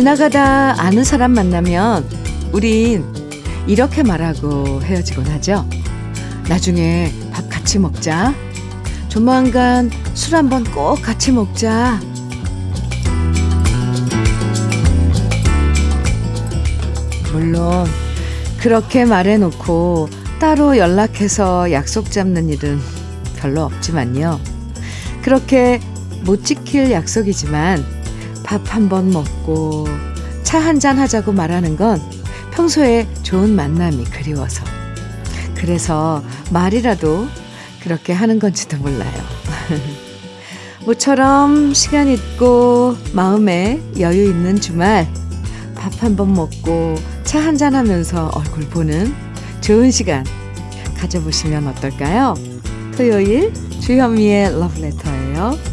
지나가다 아는 사람 만나면 우린 이렇게 말하고 헤어지곤 하죠. 나중에 밥 같이 먹자. 조만간 술 한번 꼭 같이 먹자. 물론 그렇게 말해놓고 따로 연락해서 약속 잡는 일은 별로 없지만요. 그렇게 못 지킬 약속이지만 밥 한 번 먹고 차 한 잔 하자고 말하는 건 평소에 좋은 만남이 그리워서. 그래서 말이라도 그렇게 하는 건지도 몰라요. 모처럼 시간 있고 마음에 여유 있는 주말 밥 한 번 먹고 차 한 잔 하면서 얼굴 보는 좋은 시간 가져보시면 어떨까요? 토요일 주현미의 러브레터예요.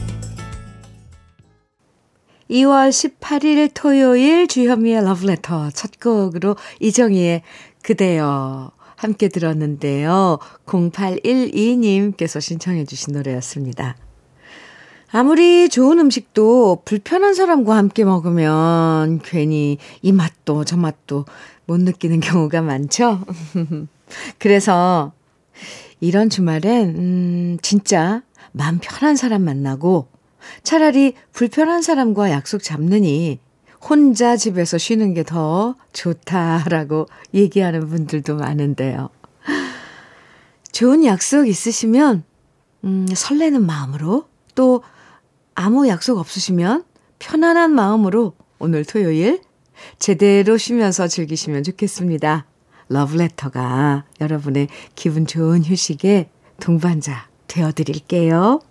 2월 18일 토요일 주현미의 러브레터 첫 곡으로 이정희의 그대여 함께 들었는데요. 0812님께서 신청해 주신 노래였습니다. 아무리 좋은 음식도 불편한 사람과 함께 먹으면 괜히 이 맛도 저 맛도 못 느끼는 경우가 많죠. 그래서 이런 주말엔, 음, 진짜 마음 편한 사람 만나고 차라리 불편한 사람과 약속 잡느니 혼자 집에서 쉬는 게 더 좋다라고 얘기하는 분들도 많은데요. 좋은 약속 있으시면, 음, 설레는 마음으로 또 아무 약속 없으시면 편안한 마음으로 오늘 토요일 제대로 쉬면서 즐기시면 좋겠습니다. 러브레터가 여러분의 기분 좋은 휴식에 동반자 되어드릴게요.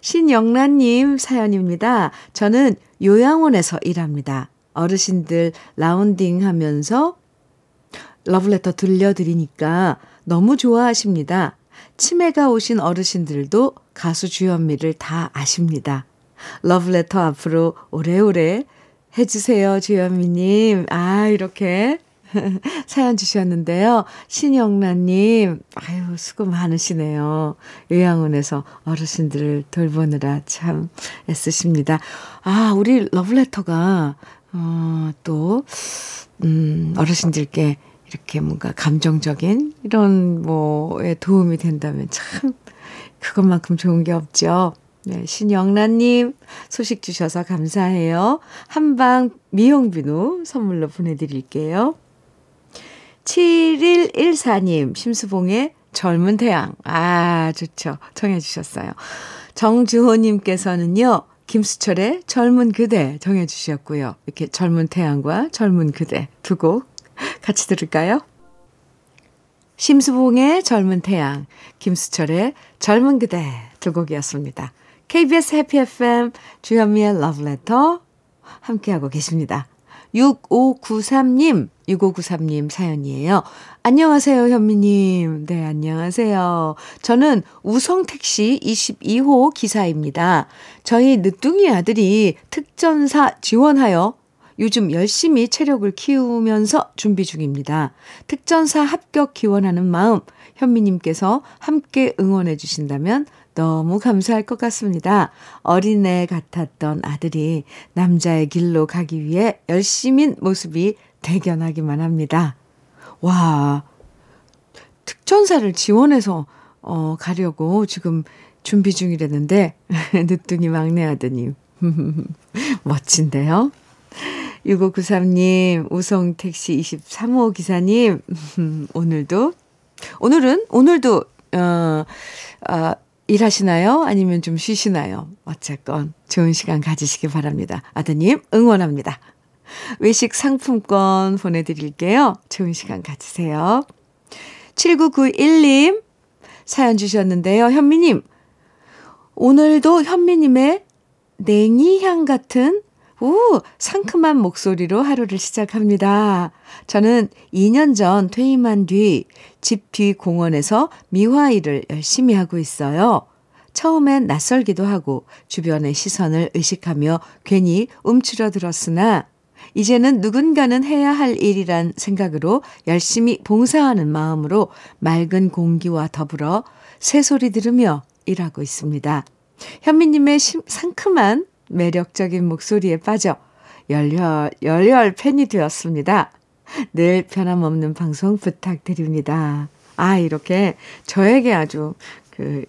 신영란님 사연입니다. 저는 요양원에서 일합니다. 어르신들 라운딩 하면서 러브레터 들려드리니까 너무 좋아하십니다. 치매가 오신 어르신들도 가수 주현미를 다 아십니다. 러브레터 앞으로 오래오래 해주세요, 주현미님. 아, 이렇게 사연 주셨는데요. 신영란님, 아유, 수고 많으시네요. 요양원에서 어르신들을 돌보느라 참 애쓰십니다. 아, 우리 러브레터가, 어, 또, 음, 어르신들께 이렇게 뭔가 감정적인 이런 뭐에 도움이 된다면 참, 그것만큼 좋은 게 없죠. 네, 신영란님 소식 주셔서 감사해요. 한방 미용 비누 선물로 보내드릴게요. 7114님, 심수봉의 젊은 태양. 아, 좋죠. 청해주셨어요. 정주호님께서는요, 김수철의 젊은 그대 정해주셨고요. 이렇게 젊은 태양과 젊은 그대 두 곡 같이 들을까요? 심수봉의 젊은 태양, 김수철의 젊은 그대 두 곡이었습니다. KBS 해피 FM 주현미의 러브레터 함께하고 계십니다. 6593님, 6593님 사연이에요. 안녕하세요, 현미님. 네, 안녕하세요. 저는 우성택시 22호 기사입니다. 저희 늦둥이 아들이 특전사 지원하여 요즘 열심히 체력을 키우면서 준비 중입니다. 특전사 합격 기원하는 마음, 현미님께서 함께 응원해 주신다면 너무 감사할 것 같습니다. 어린애 같았던 아들이 남자의 길로 가기 위해 열심인 모습이 대견하기만 합니다. 와, 특전사를 지원해서 어, 가려고 지금 준비 중이라는데, 늦둥이 막내 아드님. 멋진데요? 6593님, 우성택시 23호 기사님, 오늘도, 오늘은, 오늘도, 어, 어, 일하시나요? 아니면 좀 쉬시나요? 어쨌건 좋은 시간 가지시기 바랍니다. 아드님, 응원합니다. 외식 상품권 보내드릴게요. 좋은 시간 가지세요. 7991님, 사연 주셨는데요. 현미님, 오늘도 현미님의 냉이향 같은 오, 상큼한 목소리로 하루를 시작합니다. 저는 2년 전 퇴임한 뒤 집 뒤 공원에서 미화 일을 열심히 하고 있어요. 처음엔 낯설기도 하고 주변의 시선을 의식하며 괜히 움츠러들었으나 이제는 누군가는 해야 할 일이란 생각으로 열심히 봉사하는 마음으로 맑은 공기와 더불어 새소리 들으며 일하고 있습니다. 현미님의 상큼한 매력적인 목소리에 빠져 열혈, 열혈 팬이 되었습니다. 늘 변함없는 방송 부탁드립니다. 아, 이렇게 저에게 아주 그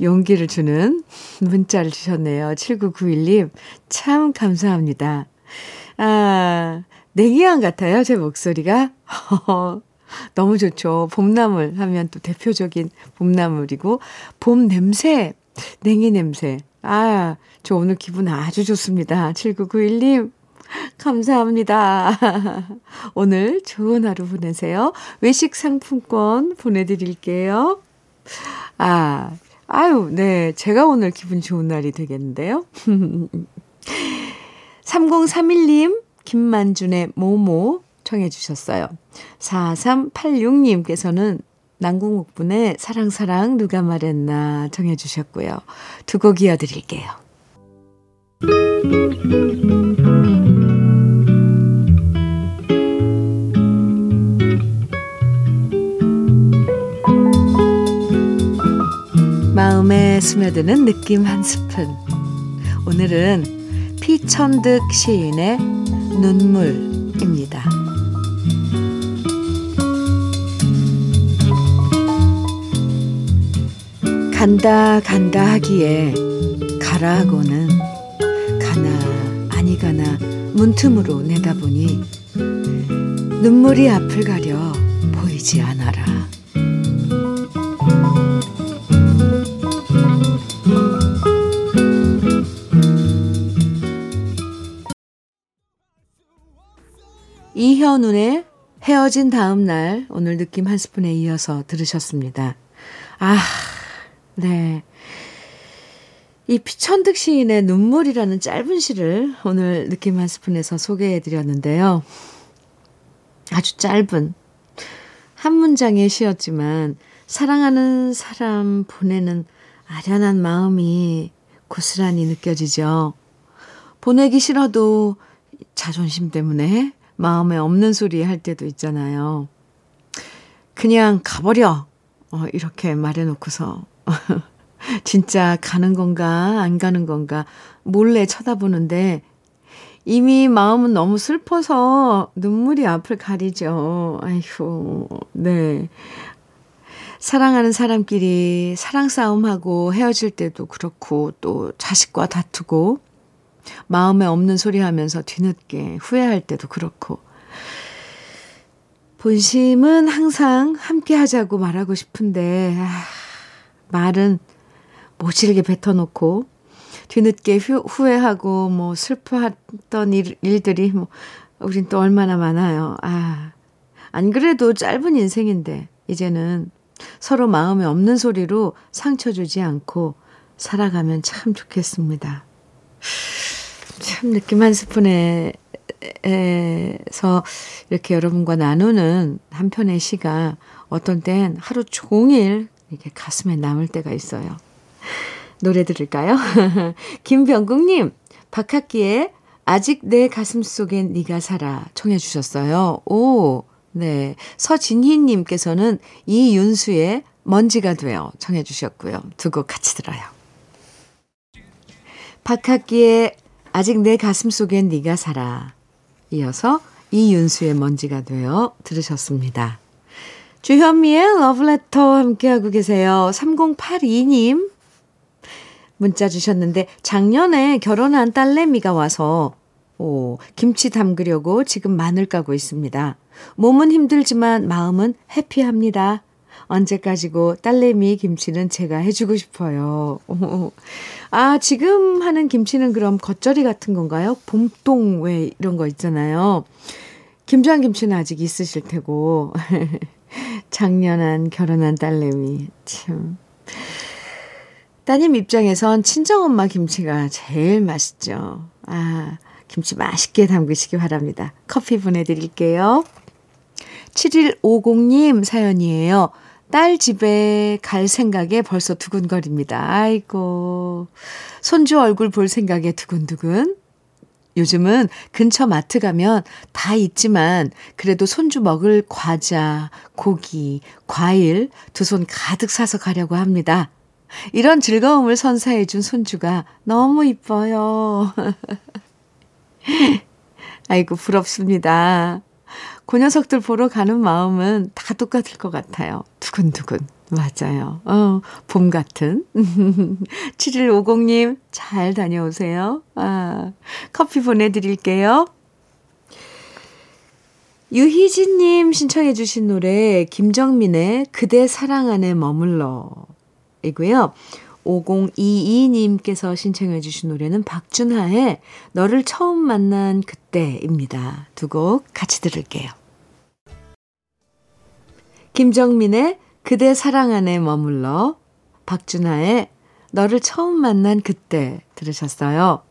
용기를 주는 문자를 주셨네요. 7991님. 참 감사합니다. 아, 냉이향 같아요, 제 목소리가. 너무 좋죠. 봄나물 하면 또 대표적인 봄나물이고, 봄 냄새, 냉이 냄새. 아, 저 오늘 기분 아주 좋습니다. 7991님. 감사합니다. 오늘 좋은 하루 보내세요. 외식 상품권 보내드릴게요. 아, 아유, 네. 제가 오늘 기분 좋은 날이 되겠는데요. 3031님, 김만준의 모모 청해 주셨어요. 4386님께서는 난궁옥분의 사랑사랑 누가 말했나 정해 주셨고요. 두 곡 이어드릴게요. 마음에 스며드는 느낌 한 스푼. 오늘은 피천득 시인의 눈물입니다. 간다 간다 하기에 가라 하고는 가나 아니 가나 문틈으로 내다보니 눈물이 앞을 가려 보이지 않아라. 이현운의 헤어진 다음 날 오늘 느낌 한 스푼에 이어서 들으셨습니다. 아, 네. 이 피천득 시인의 눈물이라는 짧은 시를 오늘 느낌 한 스푼에서 소개해 드렸는데요. 아주 짧은 한 문장의 시였지만 사랑하는 사람 보내는 아련한 마음이 고스란히 느껴지죠. 보내기 싫어도 자존심 때문에 마음에 없는 소리 할 때도 있잖아요. 그냥 가버려. 어, 이렇게 말해놓고서. 진짜 가는 건가, 안 가는 건가, 몰래 쳐다보는데, 이미 마음은 너무 슬퍼서 눈물이 앞을 가리죠. 아이고, 네. 사랑하는 사람끼리 사랑 싸움하고 헤어질 때도 그렇고, 또 자식과 다투고, 마음에 없는 소리 하면서 뒤늦게 후회할 때도 그렇고. 본심은 항상 함께 하자고 말하고 싶은데, 아, 말은 모질게 뱉어놓고, 뒤늦게 후, 후회하고, 뭐, 슬퍼했던 일, 일들이, 뭐, 우린 또 얼마나 많아요. 아, 안 그래도 짧은 인생인데, 이제는 서로 마음에 없는 소리로 상처 주지 않고 살아가면 참 좋겠습니다. 참 느낌 한 스푼에서 이렇게 여러분과 나누는 한 편의 시가 어떤 땐 하루 종일 이렇게 가슴에 남을 때가 있어요. 노래 들을까요? 김병국님, 박학기의 아직 내 가슴 속엔 네가 살아 청해 주셨어요. 오, 네. 서진희님께서는 이윤수의 먼지가 되어 청해 주셨고요. 두 곡 같이 들어요. 박학기의 아직 내 가슴 속엔 네가 살아. 이어서 이윤수의 먼지가 되어 들으셨습니다. 주현미의 러브레터 함께하고 계세요. 3082님 문자 주셨는데 작년에 결혼한 딸내미가 와서 오, 김치 담그려고 지금 마늘 까고 있습니다. 몸은 힘들지만 마음은 해피합니다. 언제까지고 딸내미 김치는 제가 해주고 싶어요. 아, 지금 하는 김치는 그럼 겉절이 같은 건가요? 봄동 왜 이런 거 있잖아요. 김장 김치는 아직 있으실 테고. 작년한 결혼한 딸내미. 참. 따님 입장에선 친정엄마 김치가 제일 맛있죠. 아, 김치 맛있게 담그시기 바랍니다. 커피 보내드릴게요. 7150님 사연이에요. 딸 집에 갈 생각에 벌써 두근거립니다. 아이고. 손주 얼굴 볼 생각에 두근두근. 요즘은 근처 마트 가면 다 있지만 그래도 손주 먹을 과자, 고기, 과일 두 손 가득 사서 가려고 합니다. 이런 즐거움을 선사해준 손주가 너무 이뻐요. 아이고, 부럽습니다. 그 녀석들 보러 가는 마음은 다 똑같을 것 같아요. 두근두근. 맞아요. 어, 봄 같은. 7150님, 잘 다녀오세요. 아, 커피 보내드릴게요. 유희진님 신청해주신 노래, 김정민의 그대 사랑 안에 머물러. 이고요. 5022님께서 신청해주신 노래는 박준하의 너를 처음 만난 그때입니다. 두 곡 같이 들을게요. 김정민의 그대 사랑 안에 머물러 박준하의 너를 처음 만난 그때 들으셨어요.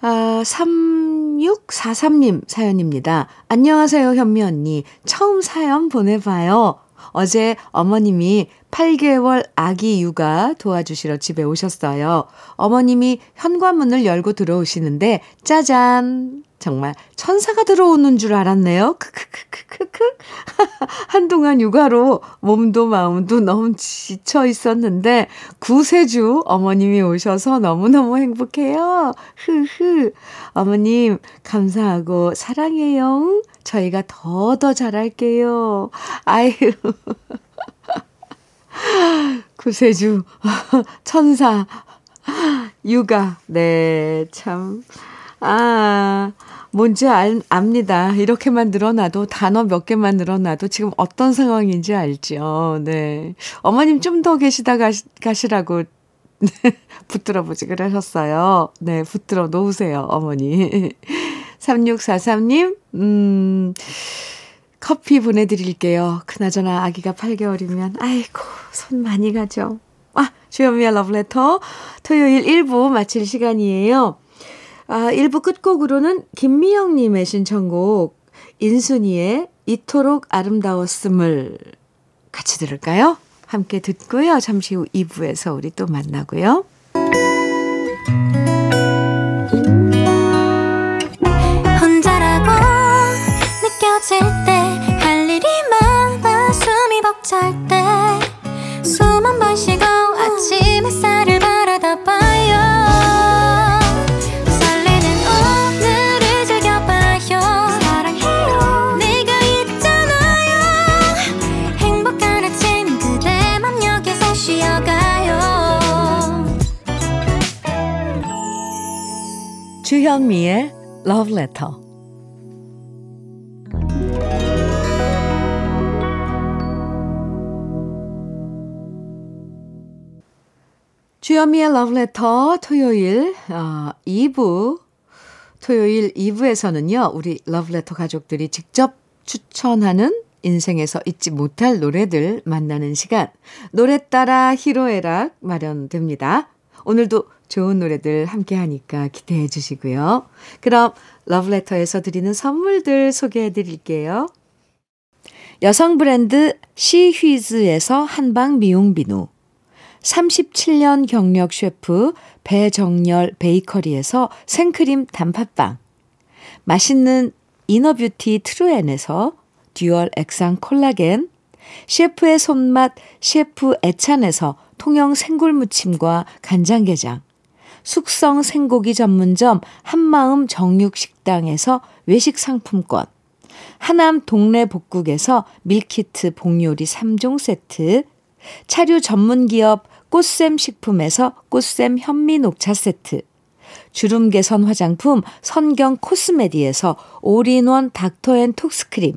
아, 3643님 사연입니다. 안녕하세요, 현미 언니. 처음 사연 보내봐요. 어제 어머님이 8개월 아기 육아 도와주시러 집에 오셨어요. 어머님이 현관문을 열고 들어오시는데 짜잔 정말 천사가 들어오는 줄 알았네요. 크크크크크크. 한동안 육아로 몸도 마음도 너무 지쳐 있었는데 구세주 어머님이 오셔서 너무너무 행복해요. 흐흐. 어머님 감사하고 사랑해요. 저희가 더더 잘할게요. 아유. 구세주 천사 육아 네 참. 아, 뭔지 알, 압니다. 이렇게만 늘어나도, 단어 몇 개만 늘어나도 지금 어떤 상황인지 알죠. 네. 어머님 좀 더 계시다 가시, 가시라고 붙들어 보지 그러셨어요. 네, 붙들어 놓으세요, 어머니. 3643님, 음, 커피 보내드릴게요. 그나저나 아기가 8개월이면, 아이고, 손 많이 가죠. 아, 주현미의 러브레터. 토요일 1부 마칠 시간이에요. 아, 1부 끝곡으로는 김미영님의 신청곡 인순이의 이토록 아름다웠음을 같이 들을까요? 함께 듣고요. 잠시 후 2부에서 우리 또 만나고요. 혼자라고 느껴질 때 할 일이 많아 숨이 벅찰 때숨한번 쉬 주현미의 Love Letter. 주현미의 Love Letter 토요일 어, 2부 토요일 2부에서는요. 우리 Love Letter 가족들이 직접 추천하는 인생에서 잊지 못할 노래들 만나는 시간 노래 따라 히로에락 마련됩니다. 오늘도 좋은 노래들 함께 하니까 기대해 주시고요. 그럼 러브레터에서 드리는 선물들 소개해 드릴게요. 여성 브랜드 시휘즈에서 한방 미용 비누 37년 경력 셰프 배정열 베이커리에서 생크림 단팥빵 맛있는 inner beauty 트루엔에서 dual 액상 콜라겐 셰프의 손맛 셰프 애찬에서 통영 생굴무침과 간장게장 숙성 생고기 전문점 한마음 정육식당에서 외식 상품권, 하남 동네 복국에서 밀키트 복요리 3종 세트, 차류 전문기업 꽃샘 식품에서 꽃샘 현미 녹차 세트, 주름 개선 화장품 선경 코스메디에서 올인원 닥터앤톡스크림,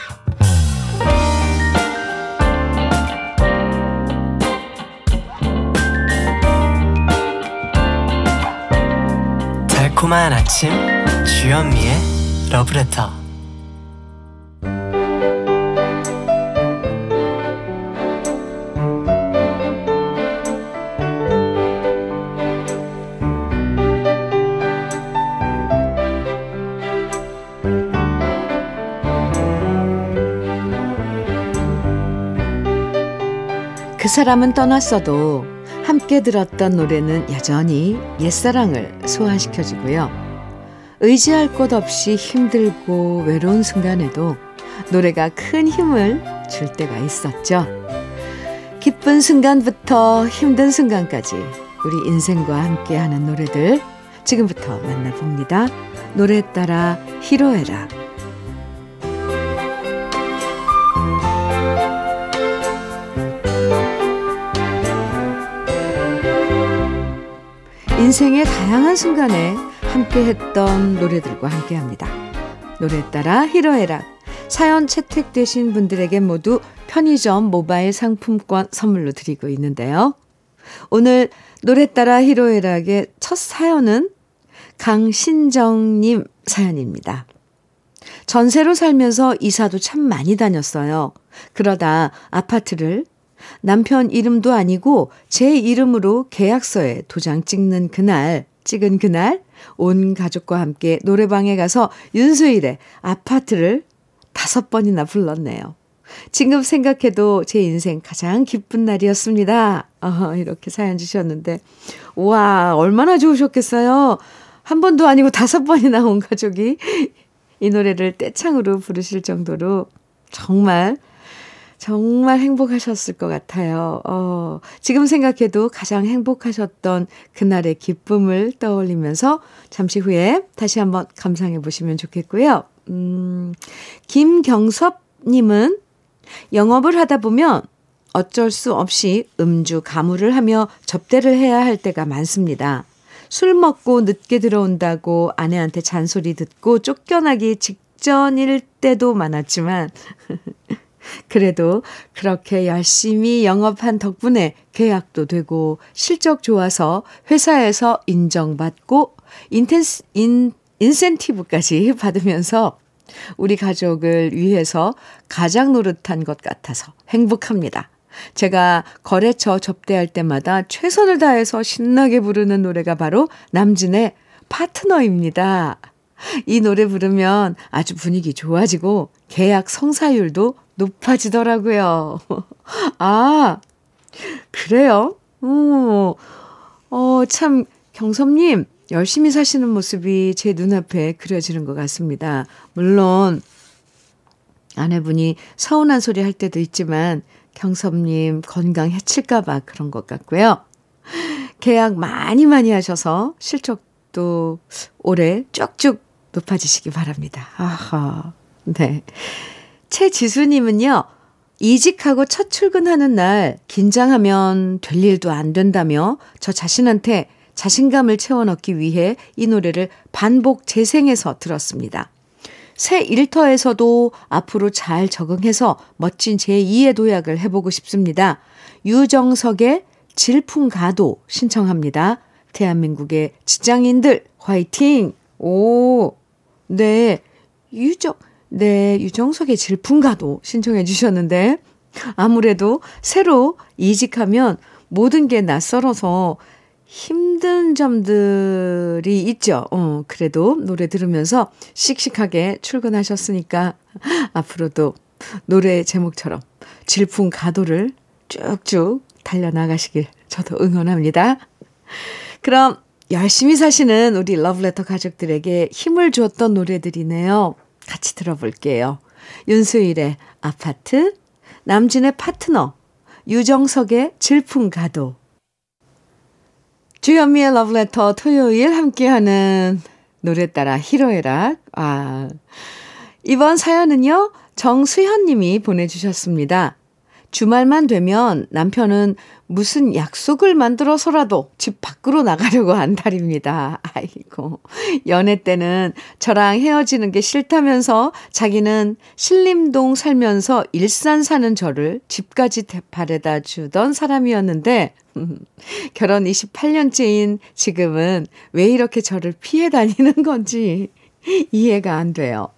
달콤한 아침 주현미의 러브레터. 그 사람은 떠났어도 함께 들었던 노래는 여전히 옛사랑을 소환시켜주고요. 의지할 곳 없이 힘들고 외로운 순간에도 노래가 큰 힘을 줄 때가 있었죠. 기쁜 순간부터 힘든 순간까지 우리 인생과 함께하는 노래들 지금부터 만나봅니다. 노래 따라 히로에락 인생의 다양한 순간에 함께했던 노래들과 함께합니다. 노래 따라 히로에락 사연 채택되신 분들에게 모두 편의점 모바일 상품권 선물로 드리고 있는데요. 오늘 노래 따라 히로에락의 첫 사연은 강신정님 사연입니다. 전세로 살면서 이사도 참 많이 다녔어요. 그러다 아파트를 남편 이름도 아니고 제 이름으로 계약서에 도장 찍는 그날, 찍은 그날, 온 가족과 함께 노래방에 가서 윤수일의 아파트를 다섯 번이나 불렀네요. 지금 생각해도 제 인생 가장 기쁜 날이었습니다. 어, 이렇게 사연 주셨는데, 와, 얼마나 좋으셨겠어요. 한 번도 아니고 다섯 번이나 온 가족이 이 노래를 떼창으로 부르실 정도로 정말 정말 행복하셨을 것 같아요. 어, 지금 생각해도 가장 행복하셨던 그날의 기쁨을 떠올리면서 잠시 후에 다시 한번 감상해 보시면 좋겠고요. 음, 김경섭님은 영업을 하다 보면 어쩔 수 없이 음주 가무를 하며 접대를 해야 할 때가 많습니다. 술 먹고 늦게 들어온다고 아내한테 잔소리 듣고 쫓겨나기 직전일 때도 많았지만 그래도 그렇게 열심히 영업한 덕분에 계약도 되고 실적 좋아서 회사에서 인정받고 인텐스, 인, 인센티브까지 받으면서 우리 가족을 위해서 가장 노릇한 것 같아서 행복합니다. 제가 거래처 접대할 때마다 최선을 다해서 신나게 부르는 노래가 바로 남진의 파트너입니다. 이 노래 부르면 아주 분위기 좋아지고 계약 성사율도 높아지더라고요. 아, 그래요? 오, 어, 참, 경섭님, 열심히 사시는 모습이 제 눈앞에 그려지는 것 같습니다. 물론, 아내분이 서운한 소리 할 때도 있지만, 경섭님 건강 해칠까봐 그런 것 같고요. 계약 많이 많이 하셔서 실적도 올해 쭉쭉 높아지시기 바랍니다. 아하. 네. 최지수님은요, 이직하고 첫 출근하는 날 긴장하면 될 일도 안 된다며 저 자신한테 자신감을 채워넣기 위해 이 노래를 반복 재생해서 들었습니다. 새 일터에서도 앞으로 잘 적응해서 멋진 제2의 도약을 해보고 싶습니다. 유정석의 질풍가도 신청합니다. 대한민국의 직장인들 화이팅! 오, 네. 유정, 네, 유정석의 질풍가도 신청해 주셨는데, 아무래도 새로 이직하면 모든 게 낯설어서 힘든 점들이 있죠. 어, 그래도 노래 들으면서 씩씩하게 출근하셨으니까 앞으로도 노래 제목처럼 질풍 가도를 쭉쭉 달려나가시길 저도 응원합니다. 그럼 열심히 사시는 우리 러브레터 가족들에게 힘을 주었던 노래들이네요. 같이 들어볼게요. 윤수일의 아파트, 남진의 파트너, 유정석의 질풍가도. 주현미의 러브레터 토요일 함께하는 노래 따라 히로에락. 아, 이번 사연은요, 정수현 님이 보내주셨습니다. 주말만 되면 남편은 무슨 약속을 만들어서라도 집 밖으로 나가려고 한달입니다. 아이고. 연애 때는 저랑 헤어지는 게 싫다면서 자기는 신림동 살면서 일산 사는 저를 집까지 바래다 주던 사람이었는데, 결혼 28년째인 지금은 왜 이렇게 저를 피해 다니는 건지 이해가 안 돼요.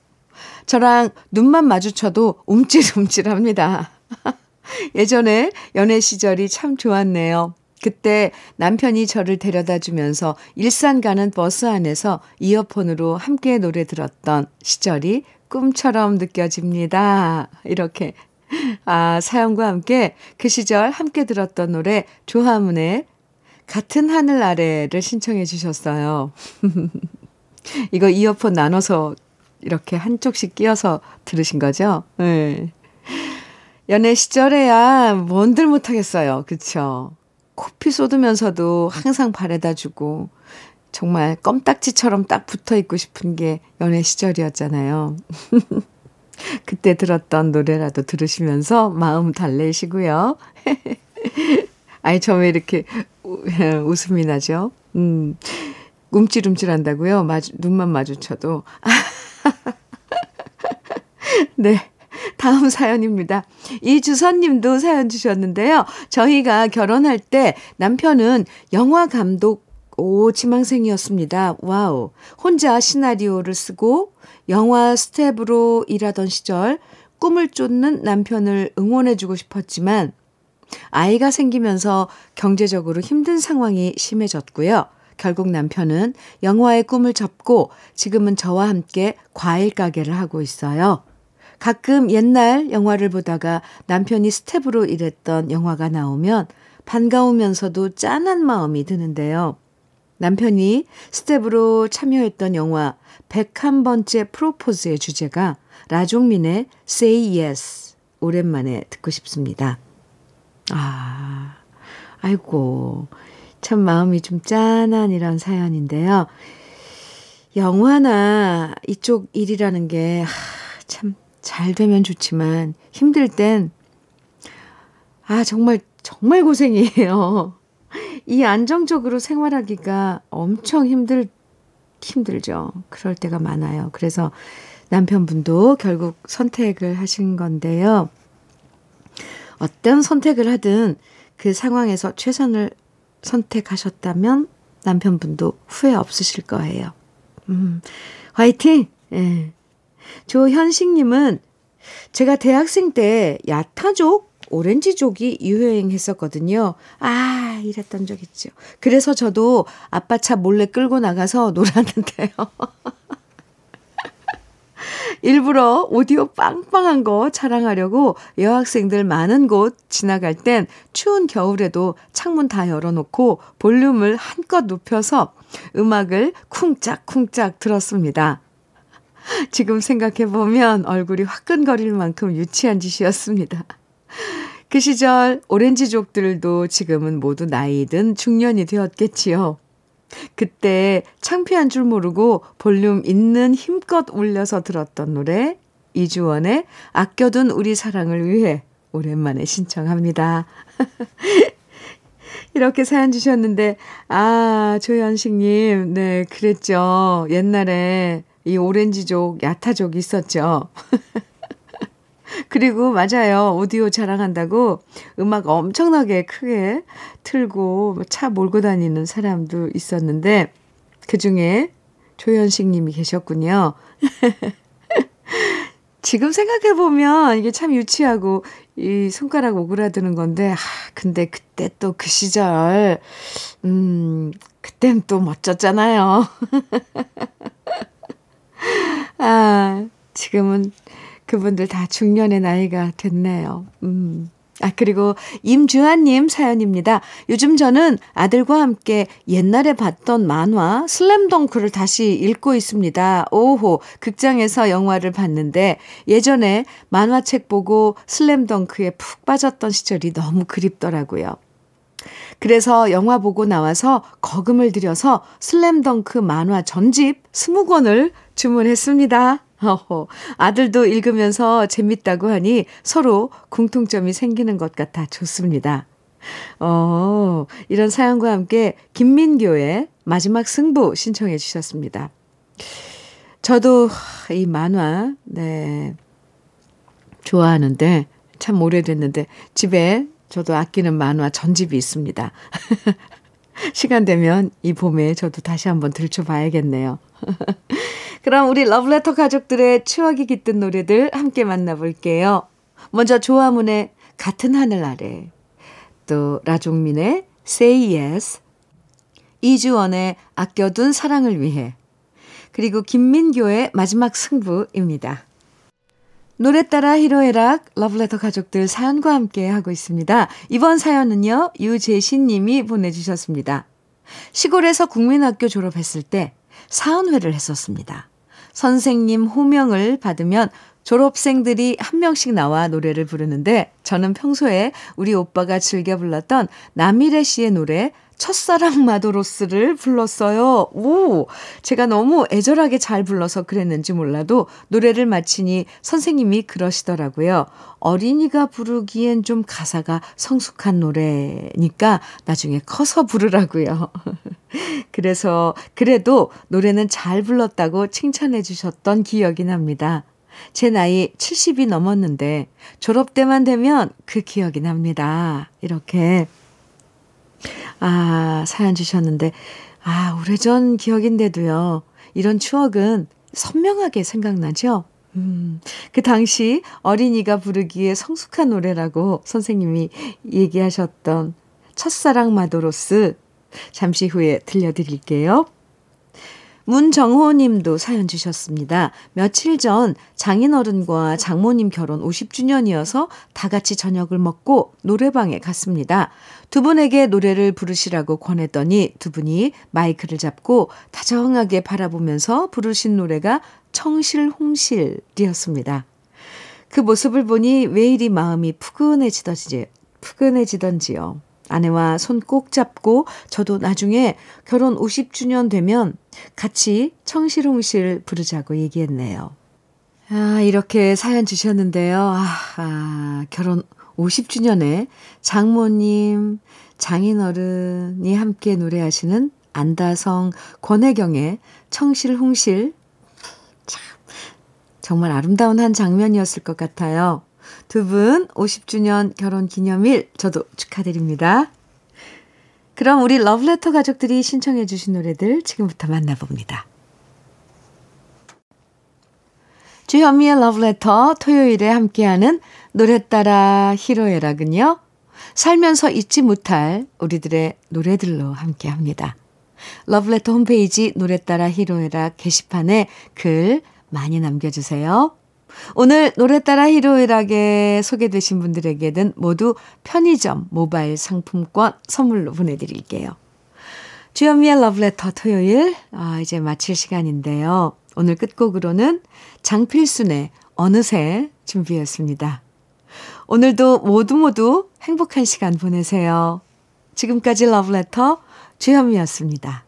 저랑 눈만 마주쳐도 움찔움찔합니다. 예전에 연애 시절이 참 좋았네요. 그때 남편이 저를 데려다 주면서 일산 가는 버스 안에서 이어폰으로 함께 노래 들었던 시절이 꿈처럼 느껴집니다. 이렇게. 아, 사연과 함께 그 시절 함께 들었던 노래 조화문의 같은 하늘 아래를 신청해 주셨어요. 이거 이어폰 나눠서 이렇게 한쪽씩 끼워서 들으신 거죠? 네. 연애 시절에야 뭔들 못하겠어요. 그쵸? 코피 쏟으면서도 항상 바래다 주고, 정말 껌딱지처럼 딱 붙어 있고 싶은 게 연애 시절이었잖아요. 그때 들었던 노래라도 들으시면서 마음 달래시고요. 아니, 저왜 이렇게 웃음이 나죠? 음, 움찔움찔 한다고요? 마주, 눈만 마주쳐도. 네. 다음 사연입니다. 이주선 님도 사연 주셨는데요. 저희가 결혼할 때 남편은 영화 감독 오, 지망생이었습니다. Wow. 혼자 시나리오를 쓰고 영화 스텝으로 일하던 시절 꿈을 쫓는 남편을 응원해주고 싶었지만 아이가 생기면서 경제적으로 힘든 상황이 심해졌고요. 결국 남편은 영화의 꿈을 접고 지금은 저와 함께 과일 가게를 하고 있어요. 가끔 옛날 영화를 보다가 남편이 스태프로 일했던 영화가 나오면 반가우면서도 짠한 마음이 드는데요. 남편이 스태프로 참여했던 영화 101번째 프로포즈의 주제가 라종민의 Say Yes 오랜만에 듣고 싶습니다. 아, 아이고, 참 마음이 좀 짠한 이런 사연인데요. 영화나 이쪽 일이라는 게, 참, 잘 되면 좋지만, 힘들 땐, 아, 정말, 정말 고생이에요. 이 안정적으로 생활하기가 엄청 힘들, 힘들죠. 그럴 때가 많아요. 그래서 남편분도 결국 선택을 하신 건데요. 어떤 선택을 하든 그 상황에서 최선을 선택하셨다면 남편분도 후회 없으실 거예요. 음, 화이팅! 예. 조현식님은 제가 대학생 때 야타족, 오렌지족이 유행했었거든요. 아, 이랬던 적 있죠. 그래서 저도 아빠 차 몰래 끌고 나가서 놀았는데요. 일부러 오디오 빵빵한 거 자랑하려고 여학생들 많은 곳 지나갈 땐 추운 겨울에도 창문 다 열어놓고 볼륨을 한껏 높여서 음악을 쿵짝쿵짝 들었습니다. 지금 생각해보면 얼굴이 화끈거릴 만큼 유치한 짓이었습니다. 그 시절 오렌지족들도 지금은 모두 나이 든 중년이 되었겠지요. 그때 창피한 줄 모르고 볼륨 있는 힘껏 올려서 들었던 노래 이주원의 아껴둔 우리 사랑을 위해 오랜만에 신청합니다. 이렇게 사연 주셨는데, 아, 조현식님, 네, 그랬죠. 옛날에 이 오렌지족, 야타족 있었죠. 그리고 맞아요. 오디오 자랑한다고 음악 엄청나게 크게 틀고 차 몰고 다니는 사람도 있었는데 그 중에 조현식 님이 계셨군요. 지금 생각해 보면 이게 참 유치하고 이 손가락 오그라드는 건데, 아, 근데 그때 또 그 시절, 음, 그땐 또 멋졌잖아요. 아, 지금은 그분들 다 중년의 나이가 됐네요. 음. 아, 그리고 임주환님 사연입니다. 요즘 저는 아들과 함께 옛날에 봤던 만화 슬램덩크를 다시 읽고 있습니다. 오호, 극장에서 영화를 봤는데 예전에 만화책 보고 슬램덩크에 푹 빠졌던 시절이 너무 그립더라고요. 그래서 영화 보고 나와서 거금을 들여서 슬램덩크 만화 전집 20권을 주문했습니다. 어허, 아들도 읽으면서 재밌다고 하니 서로 공통점이 생기는 것 같아 좋습니다. 어, 이런 사연과 함께 김민교의 마지막 승부 신청해 주셨습니다. 저도 이 만화, 네, 좋아하는데, 참 오래됐는데, 집에 저도 아끼는 만화 전집이 있습니다. 시간 되면 이 봄에 저도 다시 한번 들춰봐야겠네요. 그럼 우리 러브레터 가족들의 추억이 깃든 노래들 함께 만나볼게요. 먼저 조화문의 같은 하늘 아래, 또 라종민의 Say Yes, 이주원의 아껴둔 사랑을 위해, 그리고 김민교의 마지막 승부입니다. 노래 따라 히로에락 러브레터 가족들 사연과 함께 하고 있습니다. 이번 사연은요, 유재신 님이 보내주셨습니다. 시골에서 국민학교 졸업했을 때 사은회를 했었습니다. 선생님 호명을 받으면 졸업생들이 한 명씩 나와 노래를 부르는데 저는 평소에 우리 오빠가 즐겨 불렀던 남일애 씨의 노래 첫사랑 마도로스를 불렀어요. 오! 제가 너무 애절하게 잘 불러서 그랬는지 몰라도 노래를 마치니 선생님이 그러시더라고요. 어린이가 부르기엔 좀 가사가 성숙한 노래니까 나중에 커서 부르라고요. 그래서 그래도 노래는 잘 불렀다고 칭찬해 주셨던 기억이 납니다. 제 나이 70이 넘었는데 졸업 때만 되면 그 기억이 납니다. 이렇게 아, 사연 주셨는데, 아, 오래전 기억인데도요. 이런 추억은 선명하게 생각나죠? 음, 그 당시 어린이가 부르기에 성숙한 노래라고 선생님이 얘기하셨던 첫사랑 마도로스 잠시 후에 들려드릴게요. 문정호 님도 사연 주셨습니다. 며칠 전 장인어른과 장모님 결혼 50주년이어서 다 같이 저녁을 먹고 노래방에 갔습니다. 두 분에게 노래를 부르시라고 권했더니 두 분이 마이크를 잡고 다정하게 바라보면서 부르신 노래가 청실홍실이었습니다. 그 모습을 보니 왜 이리 마음이 푸근해지던지, 푸근해지던지요. 아내와 손 꼭 잡고 저도 나중에 결혼 50주년 되면 같이 청실홍실 부르자고 얘기했네요. 아, 이렇게 사연 주셨는데요. 아, 아 결혼 50주년에 장모님, 장인어른이 함께 노래하시는 안다성, 권혜경의 청실홍실. 참, 정말 아름다운 한 장면이었을 것 같아요. 두 분 50주년 결혼 기념일 저도 축하드립니다. 그럼 우리 러브레터 가족들이 신청해 주신 노래들 지금부터 만나봅니다. 주현미의 러브레터 토요일에 함께하는 노래 따라 히로에락은요. 살면서 잊지 못할 우리들의 노래들로 함께합니다. 러브레터 홈페이지 노래 따라 히로에락 게시판에 글 많이 남겨주세요. 오늘 노래 따라 히로일하게 소개되신 분들에게는 모두 편의점 모바일 상품권 선물로 보내드릴게요. 주현미의 러브레터 토요일, 아, 이제 마칠 시간인데요. 오늘 끝곡으로는 장필순의 어느새 준비했습니다. 오늘도 모두 모두 행복한 시간 보내세요. 지금까지 러브레터 주현미였습니다.